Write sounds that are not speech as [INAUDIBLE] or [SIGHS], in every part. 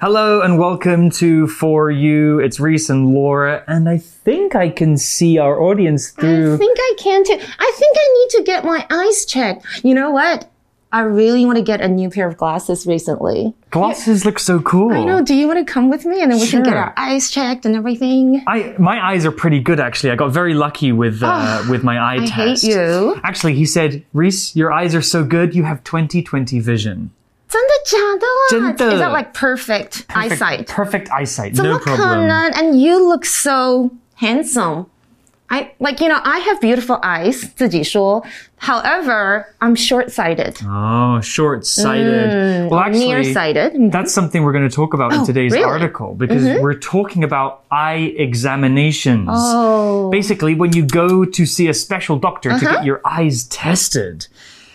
Hello and welcome to For You. It's Reese and Laura, and I think I can see our audience through. I think I can too. I think I need to get my eyes checked. You know what? I really want to get a new pair of glasses recently. Glasses look so cool. I know. Do you want to come with me and then we can get our eyes checked and everything? I my eyes are pretty good actually. I got very lucky with uh, with my eye I test. hate you. Actually, he said, "Reese, your eyes are so good. You have 20/20 vision. 真的假的啦？真的。 Is that like perfect, Perfect- eyesight? Perfect eyesight. 怎 No 么可 problem. 能? And you look so handsome. I like you know I have beautiful eyes. 自己说. However, I'm short-sighted, Oh, short-sighted. well, actually, nearsighted. That's something we're going to talk about in today's really? article because we're talking about eye examinations. Oh. Basically, when you go to see a special doctor to get your eyes tested.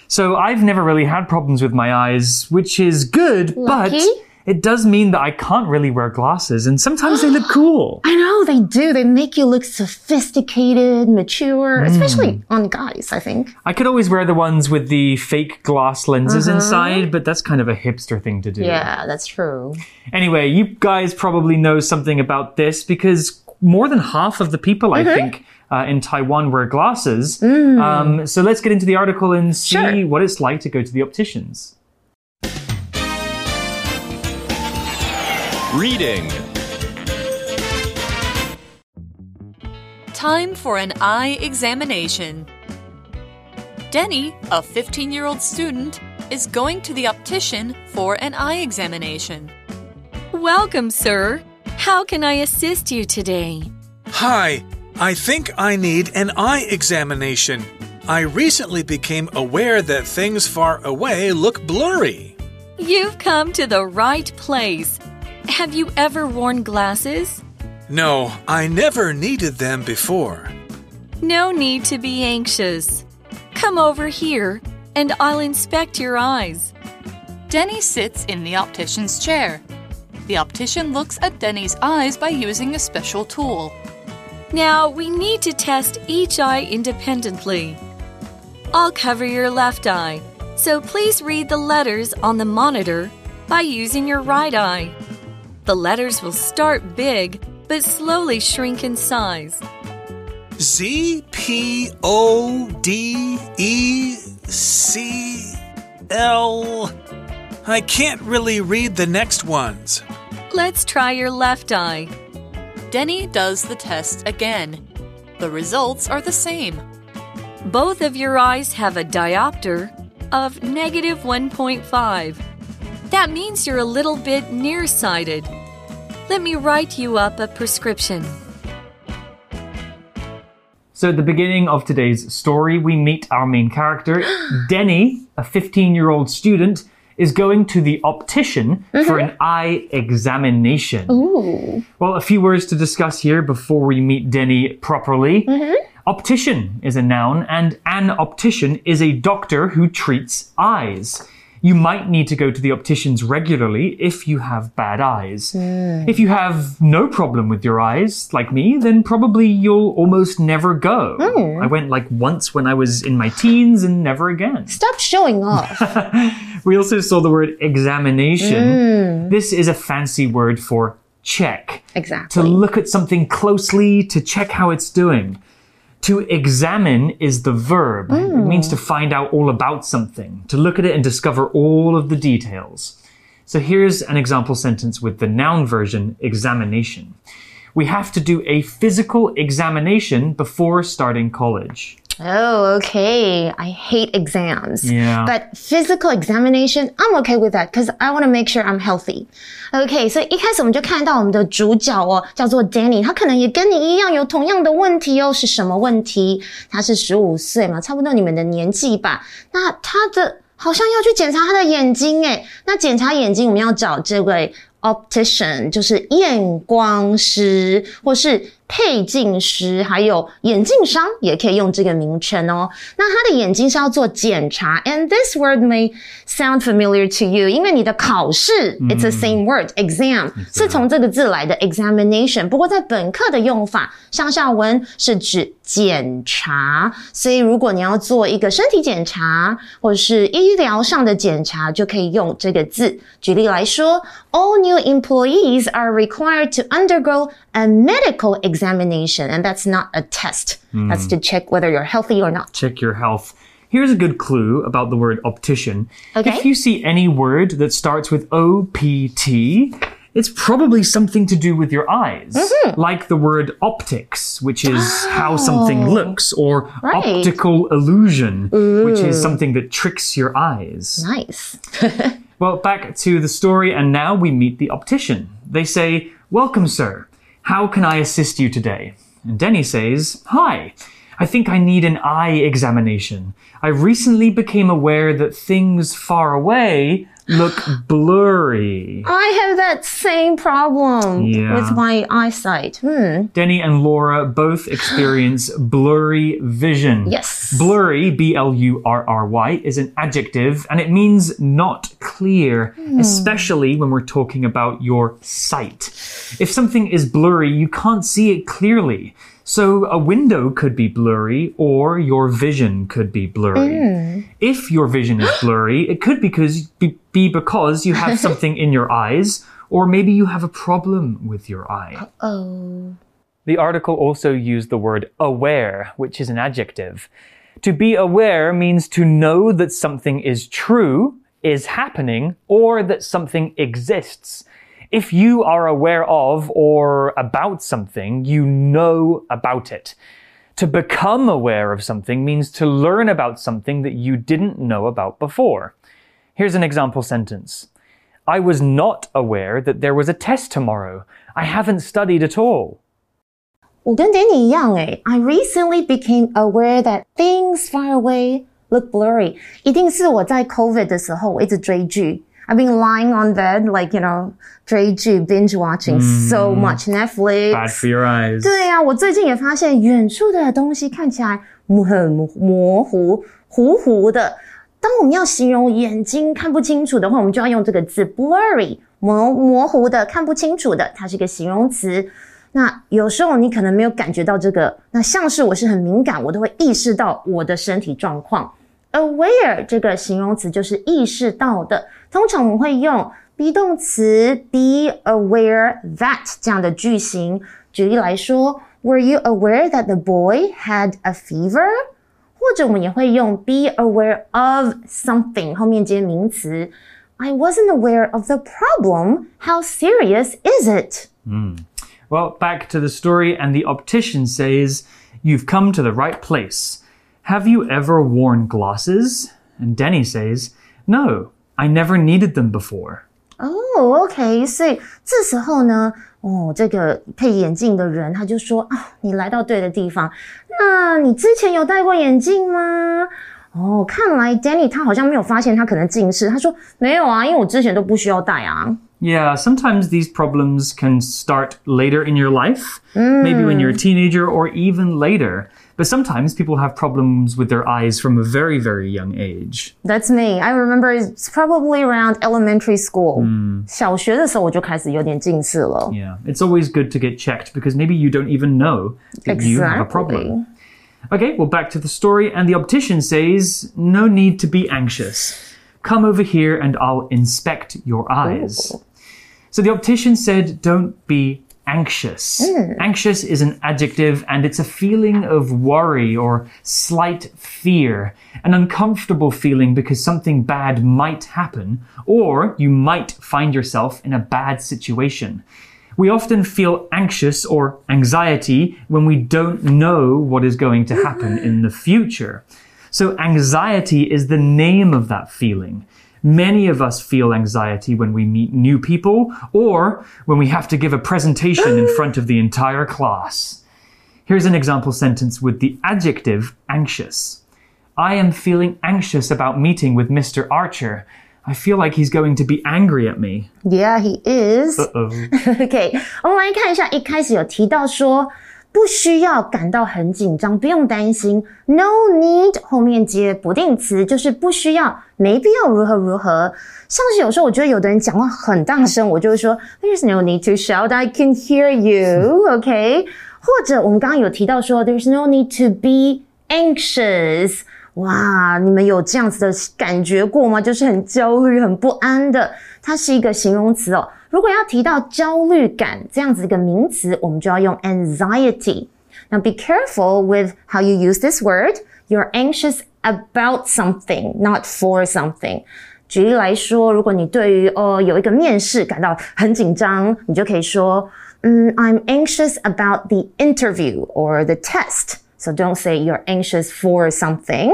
so I've never really had problems with my eyes, which is good, Lucky. but it does mean that I can't really wear glasses and sometimes they look [GASPS] cool. I know they do. They make you look sophisticated, mature, hmm. especially on guys, I think. I could always wear the ones with the fake glass lenses uh-huh. inside, but that's kind of a hipster thing to do. Yeah, that's true. Anyway, you guys probably know something about this because more than half of the people, I mm-hmm. think, uh, in Taiwan wear glasses. Um, so let's get into the article and see Sure. what it's like to go to the opticians. Reading. Time for an eye examination. Denny, a 15 year old student, is going to the optician for an eye examination. Welcome, sir. How can I assist you today? Hi, I think I need an eye examination. I recently became aware that things far away look blurry. You've come to the right place. Have you ever worn glasses? No, I never needed them before. No need to be anxious. Come over here and I'll inspect your eyes. Denny sits in the optician's chair. The optician looks at Denny's eyes by using a special tool. Now we need to test each eye independently. I'll cover your left eye, so please read the letters on the monitor by using your right eye. The letters will start big but slowly shrink in size. Z P O D E C L. I can't really read the next ones. Let's try your left eye. Denny does the test again. The results are the same. Both of your eyes have a diopter of negative 1.5. That means you're a little bit nearsighted. Let me write you up a prescription. So at the beginning of today's story, we meet our main character, [GASPS] Denny, a 15 year old student, is going to the optician for mm-hmm. an eye examination. Ooh. Well, a few words to discuss here before we meet Denny properly. Mm-hmm. Optician is a noun, and an optician is a doctor who treats eyes. You might need to go to the opticians regularly if you have bad eyes. Hmm. If you have no problem with your eyes, like me, then probably you'll almost never go. Hmm. I went like once when I was in my teens and never again. Stop showing off. [LAUGHS] We also saw the word examination. Hmm. This is a fancy word for check. Exactly. To look at something closely, to check how it's doing. To examine is the verb. It hmm. means to find out all about something, to look at it and discover all of the details. So here's an example sentence with the noun version examination. We have to do a physical examination before starting college. Oh, okay. I hate exams. Yeah. But physical examination, I'm okay with that because I want to make sure I'm healthy. OK，所以一开始我们就看到我们的主角哦，叫做 Danny，他可能也跟你一样有同样的问题哦。是什么问题？他是十五岁嘛，差不多你们的年纪吧。那他的好像要去检查他的眼睛诶。那检查眼睛，我们要找这位 optician，就是验光师或是配镜师，还有眼镜商也可以用这个名称哦。那他的眼睛是要做检查，and this word may sound familiar to you，因为你的考试、嗯 it's the same word exam 是从这个字来的 examination。不过在本课的用法，上下文是指检查，所以如果你要做一个身体检查或者是医疗上的检查，就可以用这个字。举例来说，All new employees are required to undergo a medical examination, and that's not a test. That's to check whether you're healthy or not. check your health. Here's a good clue about the word optician. Okay. If you see any word that starts with OPT, it's probably something to do with your eyes. Mm-hmm. Like the word optics, which is how something looks, or Oh. Right. optical illusion, which is something that tricks your eyes. Nice. [LAUGHS] Well, back to the story, and now we meet the optician. They say, Welcome, sir. How can I assist you today? And Denny says, Hi. I think I need an eye examination. I recently became aware that things far away look blurry. I have that same problem Yeah. with my eyesight. Hmm. Denny and Laura both [GASPS] experience blurry vision. Yes. Blurry, B L U R R Y, is an adjective and it means not clear, hmm. especially when we're talking about your sight. If something is blurry, you can't see it clearly. So a window could be blurry or your vision could be blurry. Hmm. If your vision is blurry, it could because, be, be because you have [LAUGHS] something in your eyes or maybe you have a problem with your eye. Oh. The article also used the word aware, which is an adjective. To be aware means to know that something is true, is happening, or that something exists. If you are aware of or about something, you know about it. To become aware of something means to learn about something that you didn't know about before. Here's an example sentence. I was not aware that there was a test tomorrow. I haven't studied at all. 我跟 Danny 一样诶 I recently became aware that things far away look blurry。一定是我在 COVID 的时候，我一直追剧。I've been lying on bed, like you know，追剧 binge watching so much Netflix。Bad for your eyes. 对呀、我最近也发现远处的东西看起来很模糊、糊糊的。当我们要形容眼睛看不清楚的话，我们就要用这个字 blurry，模模糊的、看不清楚的，它是一个形容词。那有时候你可能没有感觉到这个，那像是我是很敏感，我都会意识到我的身体状况。aware 这个形容词就是意识到的，通常我们会用 be 动词 be aware that 这样的句型。举例来说，Were you aware that the boy had a fever？或者我们也会用 be aware of something 后面接名词。I wasn't aware of the problem. How serious is it? Well, back to the story, and the optician says, You've come to the right place. Have you ever worn glasses? And Denny says, No, I never needed them before. Oh,、okay. 所以这时候呢，哦，这个配眼镜的人他就说啊，你来到对的地方。那你之前有戴过眼镜吗？哦，看来 Danny 他好像没有发现他可能近视。他说没有啊，因为我之前都不需要戴啊。Yeah, sometimes these problems can start later in your life, maybe when you're a teenager or even later. But sometimes people have problems with their eyes from a very, very young age. That's me. I remember it's probably around elementary school. 小学的时候我就开始有点近视了。 Yeah, it's always good to get checked because maybe you don't even know that you have a problem. Okay, well, back to the story, and the optician says, No need to be anxious. Come over here and I'll inspect your eyes. So the optician said, Don't be anxious. Hmm. Anxious is an adjective and it's a feeling of worry or slight fear, an uncomfortable feeling because something bad might happen, or you might find yourself in a bad situation. We often feel anxious or anxiety when we don't know what is going to happen in the future. So anxiety is the name of that feeling. Many of us feel anxiety when we meet new people or when we have to give a presentation in [GASPS] front of the entire class. Here's an example sentence with the adjective anxious. I am feeling anxious about meeting with Mr. Archer. I feel like he's going to be angry at me. Yeah, he is. Uh-oh. OK，[LAUGHS] 我们来看一下，一开始有提到说 不需要感到很紧张，不用担心。No need 后面接不定词，就是不需要，没必要如何如何。像是有时候我觉得有的人讲话很大声，我就会说 There's no need to shout, I can hear you. [LAUGHS] OK，或者我们刚刚有提到说 There's no need to be anxious. 哇，你们有这样子的感觉过吗？就是很焦虑、很不安的。它是一个形容词哦。如果要提到焦虑感这样子一个名词，我们就要用 anxiety。Now be careful with how you use this word. You're anxious about something, not for something. 举例来说，如果你对于哦有一个面试感到很紧张，你就可以说，嗯，I'm anxious about the interview or the test. So don't say you're anxious for something.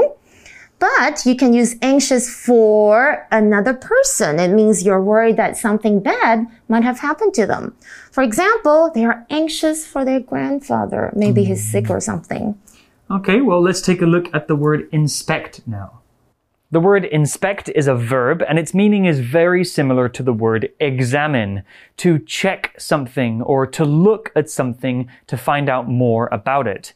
But you can use anxious for another person. It means you're worried that something bad might have happened to them. For example, they are anxious for their grandfather. Maybe he's mm. sick or something. Okay, well, let's take a look at the word inspect now. The word inspect is a verb and its meaning is very similar to the word examine, to check something or to look at something to find out more about it.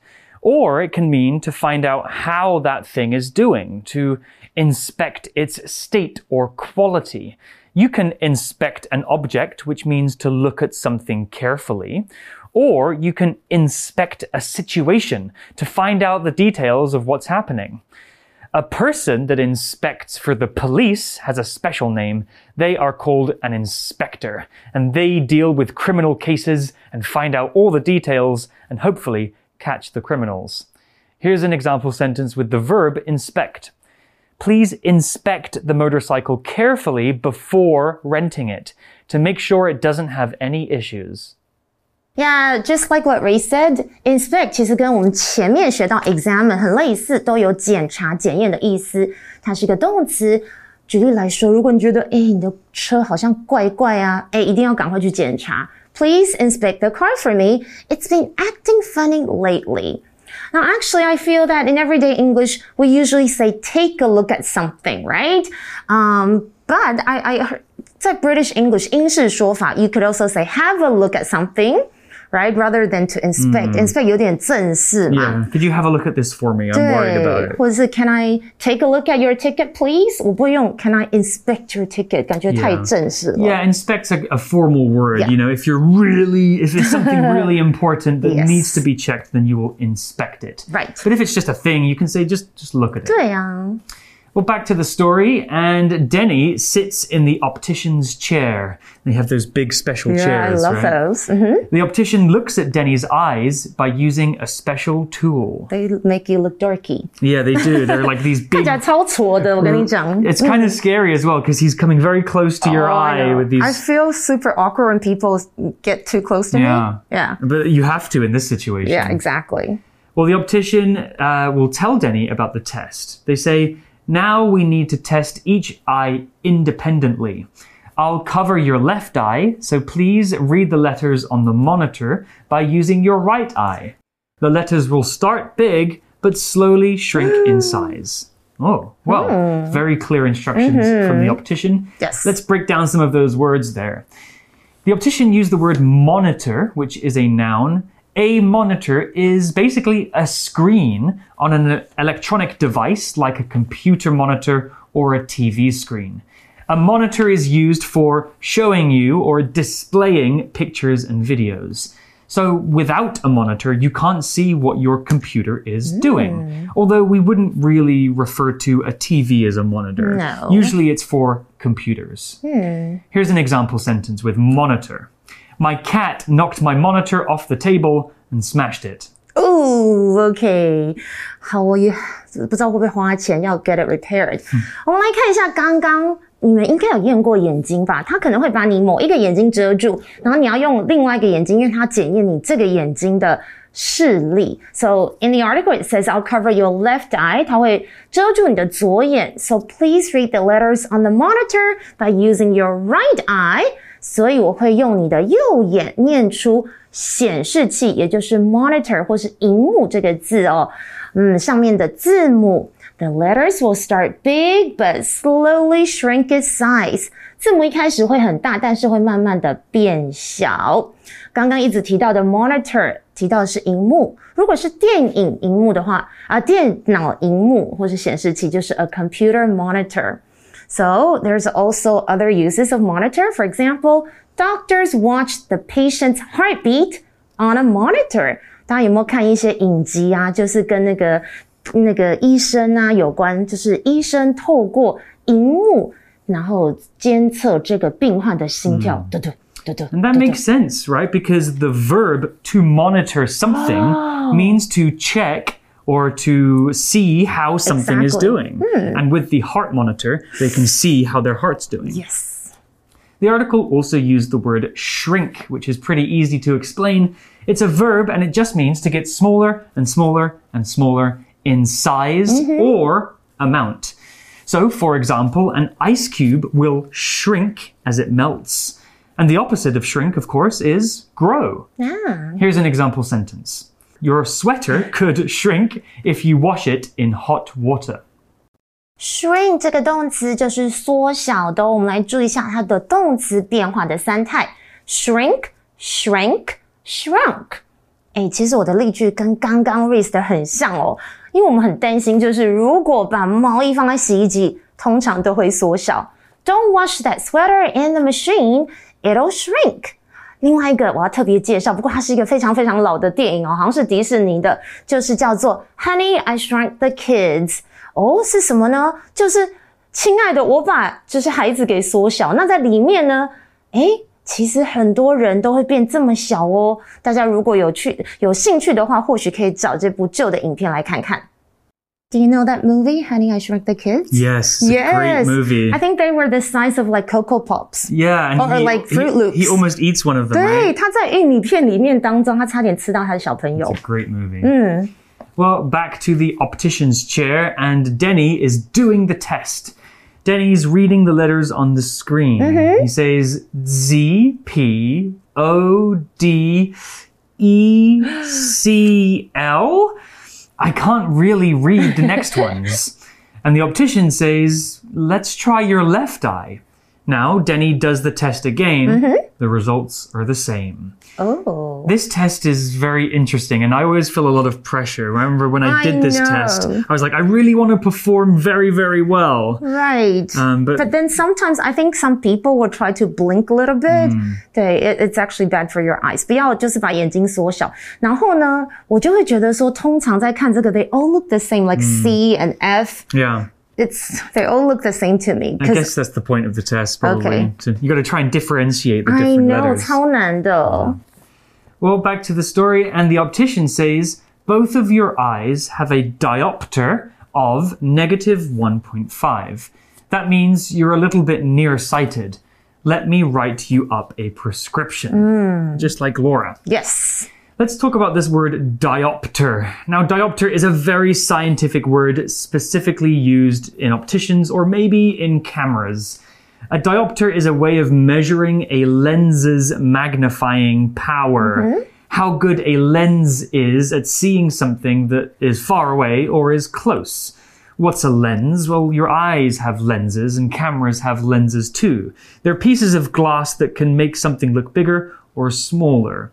Or it can mean to find out how that thing is doing, to inspect its state or quality. You can inspect an object, which means to look at something carefully. Or you can inspect a situation to find out the details of what's happening. A person that inspects for the police has a special name. They are called an inspector, and they deal with criminal cases and find out all the details and hopefully catch the criminals. Here's an example sentence with the verb inspect. Please inspect the motorcycle carefully before renting it to make sure it doesn't have any issues. Yeah, just like what Ray said, inspect 其实跟我们前面学到 examine 很类似，都有检查、检验的意思。它是一个动词。举例来说，如果你觉得哎你的车好像怪怪啊，哎一定要赶快去检查。 Please inspect the car for me. It's been acting funny lately. Now, actually, I feel that in everyday English, we usually say take a look at something, right? Um, but I, I heard, 在 British English 英式说法, you could also say have a look at something right? Rather than to inspect. Mm. Inspect 有点正式嘛。Yeah. Could you have a look at this for me? I'm worried about it. 或者是 Can I take a look at your ticket, please? 我不会用 Can I inspect your ticket? 感觉太正式了。Yeah, inspect's a, a formal word. Yeah. You know, if you're really, if it's something really [LAUGHS] important that yes. needs to be checked, then you will inspect it. Right. But if it's just a thing, you can say just just look at it. 对啊。 Well, back to the story, and Denny sits in the optician's chair. They have those big special yeah, chairs. I love right? those. Mm -hmm. The optician looks at Denny's eyes by using a special tool. They make you look dorky. Yeah, they do. They're like these [LAUGHS] big. [LAUGHS] it's kind of scary as well because he's coming very close to your oh, eye with these. I feel super awkward when people get too close to yeah. me. Yeah. But you have to in this situation. Yeah, exactly. Well, the optician uh, will tell Denny about the test. They say, now we need to test each eye independently. I'll cover your left eye, so please read the letters on the monitor by using your right eye. The letters will start big, but slowly shrink in [GASPS] size. Oh, well, mm. very clear instructions mm -hmm. from the optician. Yes. Let's break down some of those words there. The optician used the word monitor, which is a noun, a monitor is basically a screen on an electronic device like a computer monitor or a TV screen. A monitor is used for showing you or displaying pictures and videos. So without a monitor, you can't see what your computer is mm. doing. Although we wouldn't really refer to a TV as a monitor. No. Usually it's for computers. Hmm. Here's an example sentence with monitor. My cat knocked my monitor off the table and smashed it. Oh, okay. 好，我也不知道会不会花钱要 [SIGHS] get it repaired。我们来看一下，刚刚你们应该有验过眼睛吧？它可能会把你某一个眼睛遮住，然后你要用另外一个眼睛，因为它检验你这个眼睛的视力。So in the article it says I'll cover your left eye，它会遮住你的左眼。So please read the letters on the monitor by using your right eye。 所以我会用你的右眼念出显示器，也就是 monitor 或是荧幕这个字哦。嗯，上面的字母。The letters will start big but slowly shrink its size。字母一开始会很大，但是会慢慢的变小。刚刚一直提到的 monitor 提到的是荧幕。如果是电影荧幕的话，啊，电脑荧幕或是显示器就是 a computer monitor。So there's also other uses of monitor. For example, doctors watch the patient's heartbeat on a monitor. 大家有没有看一些影集啊？就是跟那个那个医生啊有关，就是医生透过荧幕，然后监测这个病患的心跳，对对对对。 And that makes sense, right? Because the verb to monitor something means to check or to see how something is Exactly. doing. And with the heart monitor, they can see how their heart's doing. Yes. The article also used the word shrink, which is pretty easy to explain. It's a verb and it just means to get smaller and smaller and smaller in size or amount. So, for example, an ice cube will shrink as it melts. And the opposite of shrink, of course, is grow. Ah. Here's an example sentence Your sweater could shrink if you wash it in hot water. Shrink 这个动词就是缩小的哦，我们来注意一下它的动词变化的三态：shrink、shrank、shrunk。哎，其实我的例句跟刚刚 Reese 的很像哦，因为我们很担心，就是如果把毛衣放在洗衣机，通常都会缩小。Don't wash that sweater in the machine, it'll shrink. 另外一个我要特别介绍，不过它是一个非常非常老的电影哦，好像是迪士尼的，就是叫做《Honey, I Shrunk the Kids》。哦，是什么呢？就是亲爱的，我把就是孩子给缩小。那在里面呢，诶，其实很多人都会变这么小哦。大家如果有去有兴趣的话，或许可以找这部旧的影片来看看。Do you know that movie, Honey, I Shrunk the Kids? Yes, yes. great movie. I think they were the size of like Cocoa Pops. Yeah, or he, like Froot Loops. He, almost eats one of them. 对，他在印尼片里面当中，他差点吃到他的小朋友。It's a great movie. Mm. well back to the optician's chair, and Denny is doing the test. Denny's reading the letters on the screen. Mm -hmm. He says Z P O D E C L. I can't really read the next [LAUGHS] ones. And the optician says, Let's try your left eye. Now, Denny does the test again. Mm-hmm. The results are the same. Oh. This test is very interesting, and I always feel a lot of pressure. Remember when I I did this know. test, I was like, I really want to perform very, very well. Right. Um, but But then sometimes I think some people will try to blink a little bit. 对，it, it's actually bad for your eyes. 不要就是把眼睛缩小。然后呢，我就会觉得说，通常在看这个，they all look the same, like C and F. yeah, It's they all look the same to me. I guess that's the point of the test, probably. Okay. To, you got to try and differentiate the I different know letters. 超难的。 Well, back to the story, and the optician says both of your eyes have a diopter of negative 1.5. That means you're a little bit nearsighted. Let me write you up a prescription. Hmm. Just like Laura. Yes. Let's talk about this word diopter. Now, diopter is a very scientific word specifically used in opticians or maybe in cameras. A diopter is a way of measuring a lens's magnifying power. How good a lens is at seeing something that is far away or is close. What's a lens? Well, your eyes have lenses and cameras have lenses too. They're pieces of glass that can make something look bigger or smaller.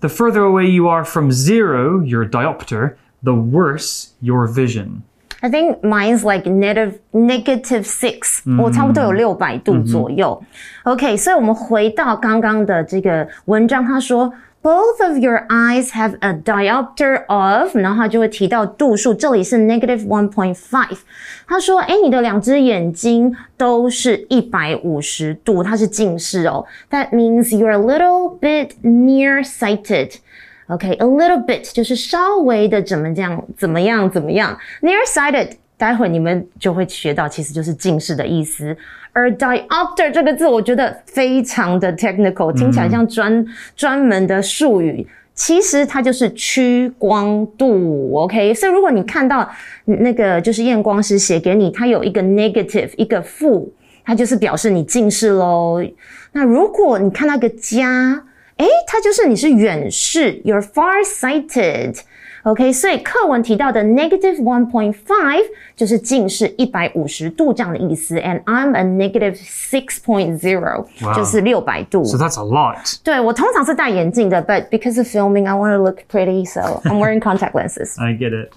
The further away you are from zero, your diopter, the worse your vision. I think mine's like negative negative six，、我差不多有六百度左右。OK，所以我们回到刚刚的这个文章，他说 Both of your eyes have a diopter of，然后他就会提到度数，这里是 negative one point five。他说，哎，你的两只眼睛都是一百五十度，它是近视哦。That means you're a little bit nearsighted。 OK，a、little bit 就是稍微的怎么这样怎么样怎么样，nearsighted。待会你们就会学到，其实就是近视的意思。而 diopter 这个字，我觉得非常的 technical，听起来像专专门的术语。其实它就是屈光度，OK。所以如果你看到那个就是验光师写给你，它有一个 negative 一个负，它就是表示你近视喽。那如果你看到一个加，诶，它就是你是远视，you're far sighted。 OK，所以课文提到的 negative one point five 就是近视一百五十度这样的意思，and I'm a negative six point zero，、 Wow 就是六百度。 So that's a lot. 对我通常是戴眼镜的，but because of filming, I want to look pretty, so I'm wearing contact lenses. I get it.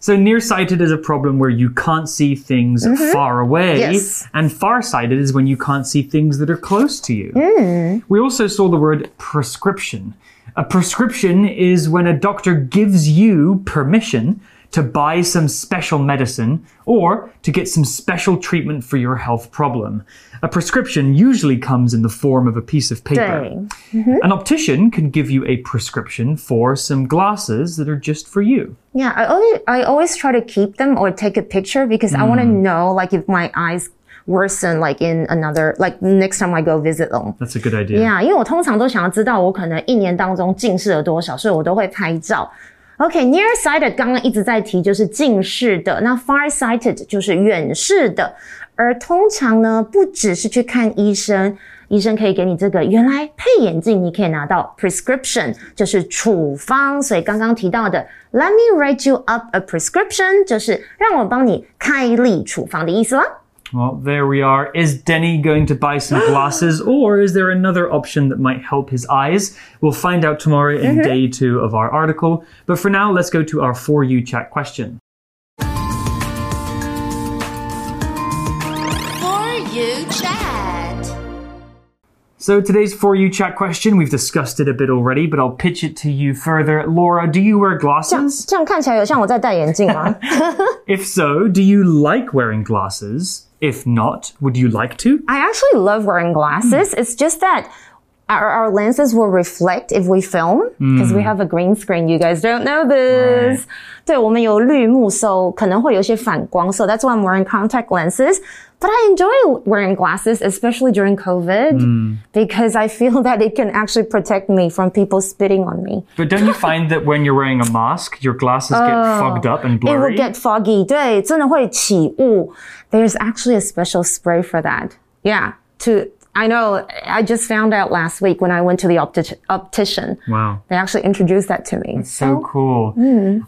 So nearsighted is a problem where you can't see things mm-hmm. far away, Yes. and farsighted is when you can't see things that are close to you. Mm. We also saw the word prescription. A prescription is when a doctor gives you permission to buy some special medicine or to get some special treatment for your health problem. A prescription usually comes in the form of a piece of paper. 对 An optician can give you a prescription for some glasses that are just for you. Yeah, I always I always try to keep them or take a picture because I want to know like if my eyes worsen like in another like next time I go visit them. That's a good idea. Yeah，因为我通常都想要知道我可能一年当中近视了多少，所以我都会拍照。 OK，nearsighted、刚刚一直在提就是近视的，那 farsighted 就是远视的。而通常呢，不只是去看医生，医生可以给你这个，原来配眼镜你可以拿到 prescription，就是处方。所以刚刚提到的 Let me write you up a prescription，就是让我帮你开立处方的意思啦。Well, there we are. Is Denny going to buy some glasses, or is there another option that might help his eyes? We'll find out tomorrow in day two of our article. But for now, let's go to our For You chat question. For you chat. So today's For You chat question, we've discussed it a bit already, but I'll pitch it to you further. Laura, do you wear 这样 glasses? 这样看起来有像我在戴眼镜吗？ [LAUGHS] [LAUGHS] If so, do you like wearing glasses? If not, would you like to? I actually love wearing glasses. It's just that our, our lenses will reflect if we film because we have a green screen. You guys don't know this. 对，我们有绿幕，so 可能会有一些反光，so that's why I'm wearing contact lenses. But I enjoy wearing glasses, especially during COVID, because I feel [LAUGHS] that it can actually protect me from people spitting on me. But don't you find that when you're wearing a mask, your glasses get fogged up and It will blurry? get foggy. 对，真的会起雾。There's actually a special spray for that. Yeah. To I know. I just found out last week when I went to the opti- optician. wow. They actually introduced that to me. That's So cool.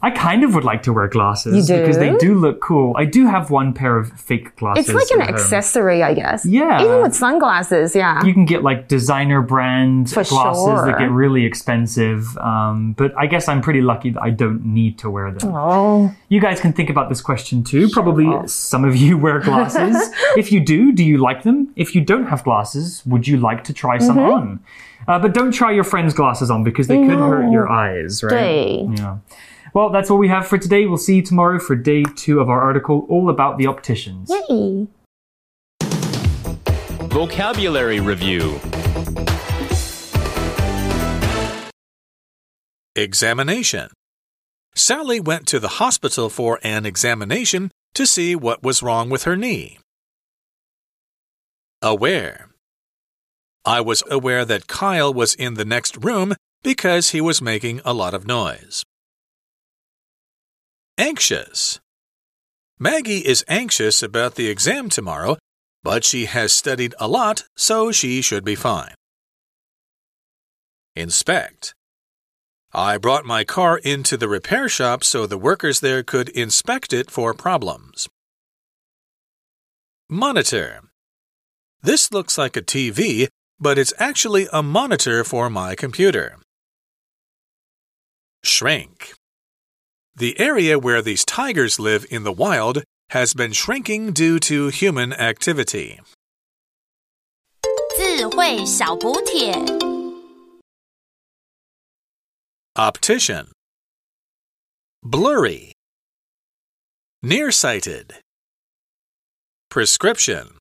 I kind of would like to wear glasses You do? because they do? look cool. I do have one pair of fake glasses. It's like an home. accessory, I guess. Yeah. Even with sunglasses, yeah. You can get like designer brand For glasses that get really expensive. Um, but I guess I'm pretty lucky that I don't need to wear them. oh, You guys can think about this question too. Probably some of you [LAUGHS] wear glasses. [LAUGHS] if you do, do you like them? If you don't have glasses, would you like to try some Mm-hmm. on? Uh, but don't try your friends' glasses on because they could hurt your eyes, right? 对。Yeah. Well, that's all we have for today. We'll see you tomorrow for day two of our article all about the opticians. Yay. Vocabulary Review Examination. Sally went to the hospital for an examination to see what was wrong with her knee. Aware. I was aware that Kyle was in the next room because he was making a lot of noise. Anxious. Maggie is anxious about the exam tomorrow, but she has studied a lot, so she should be fine. Inspect. I brought my car into the repair shop so the workers there could inspect it for problems. Monitor. This looks like a TV, but it's actually a monitor for my computer. Shrink. The area where these tigers live in the wild has been shrinking due to human activity. 智慧小补帖。 Optician. Blurry. Nearsighted. Prescription.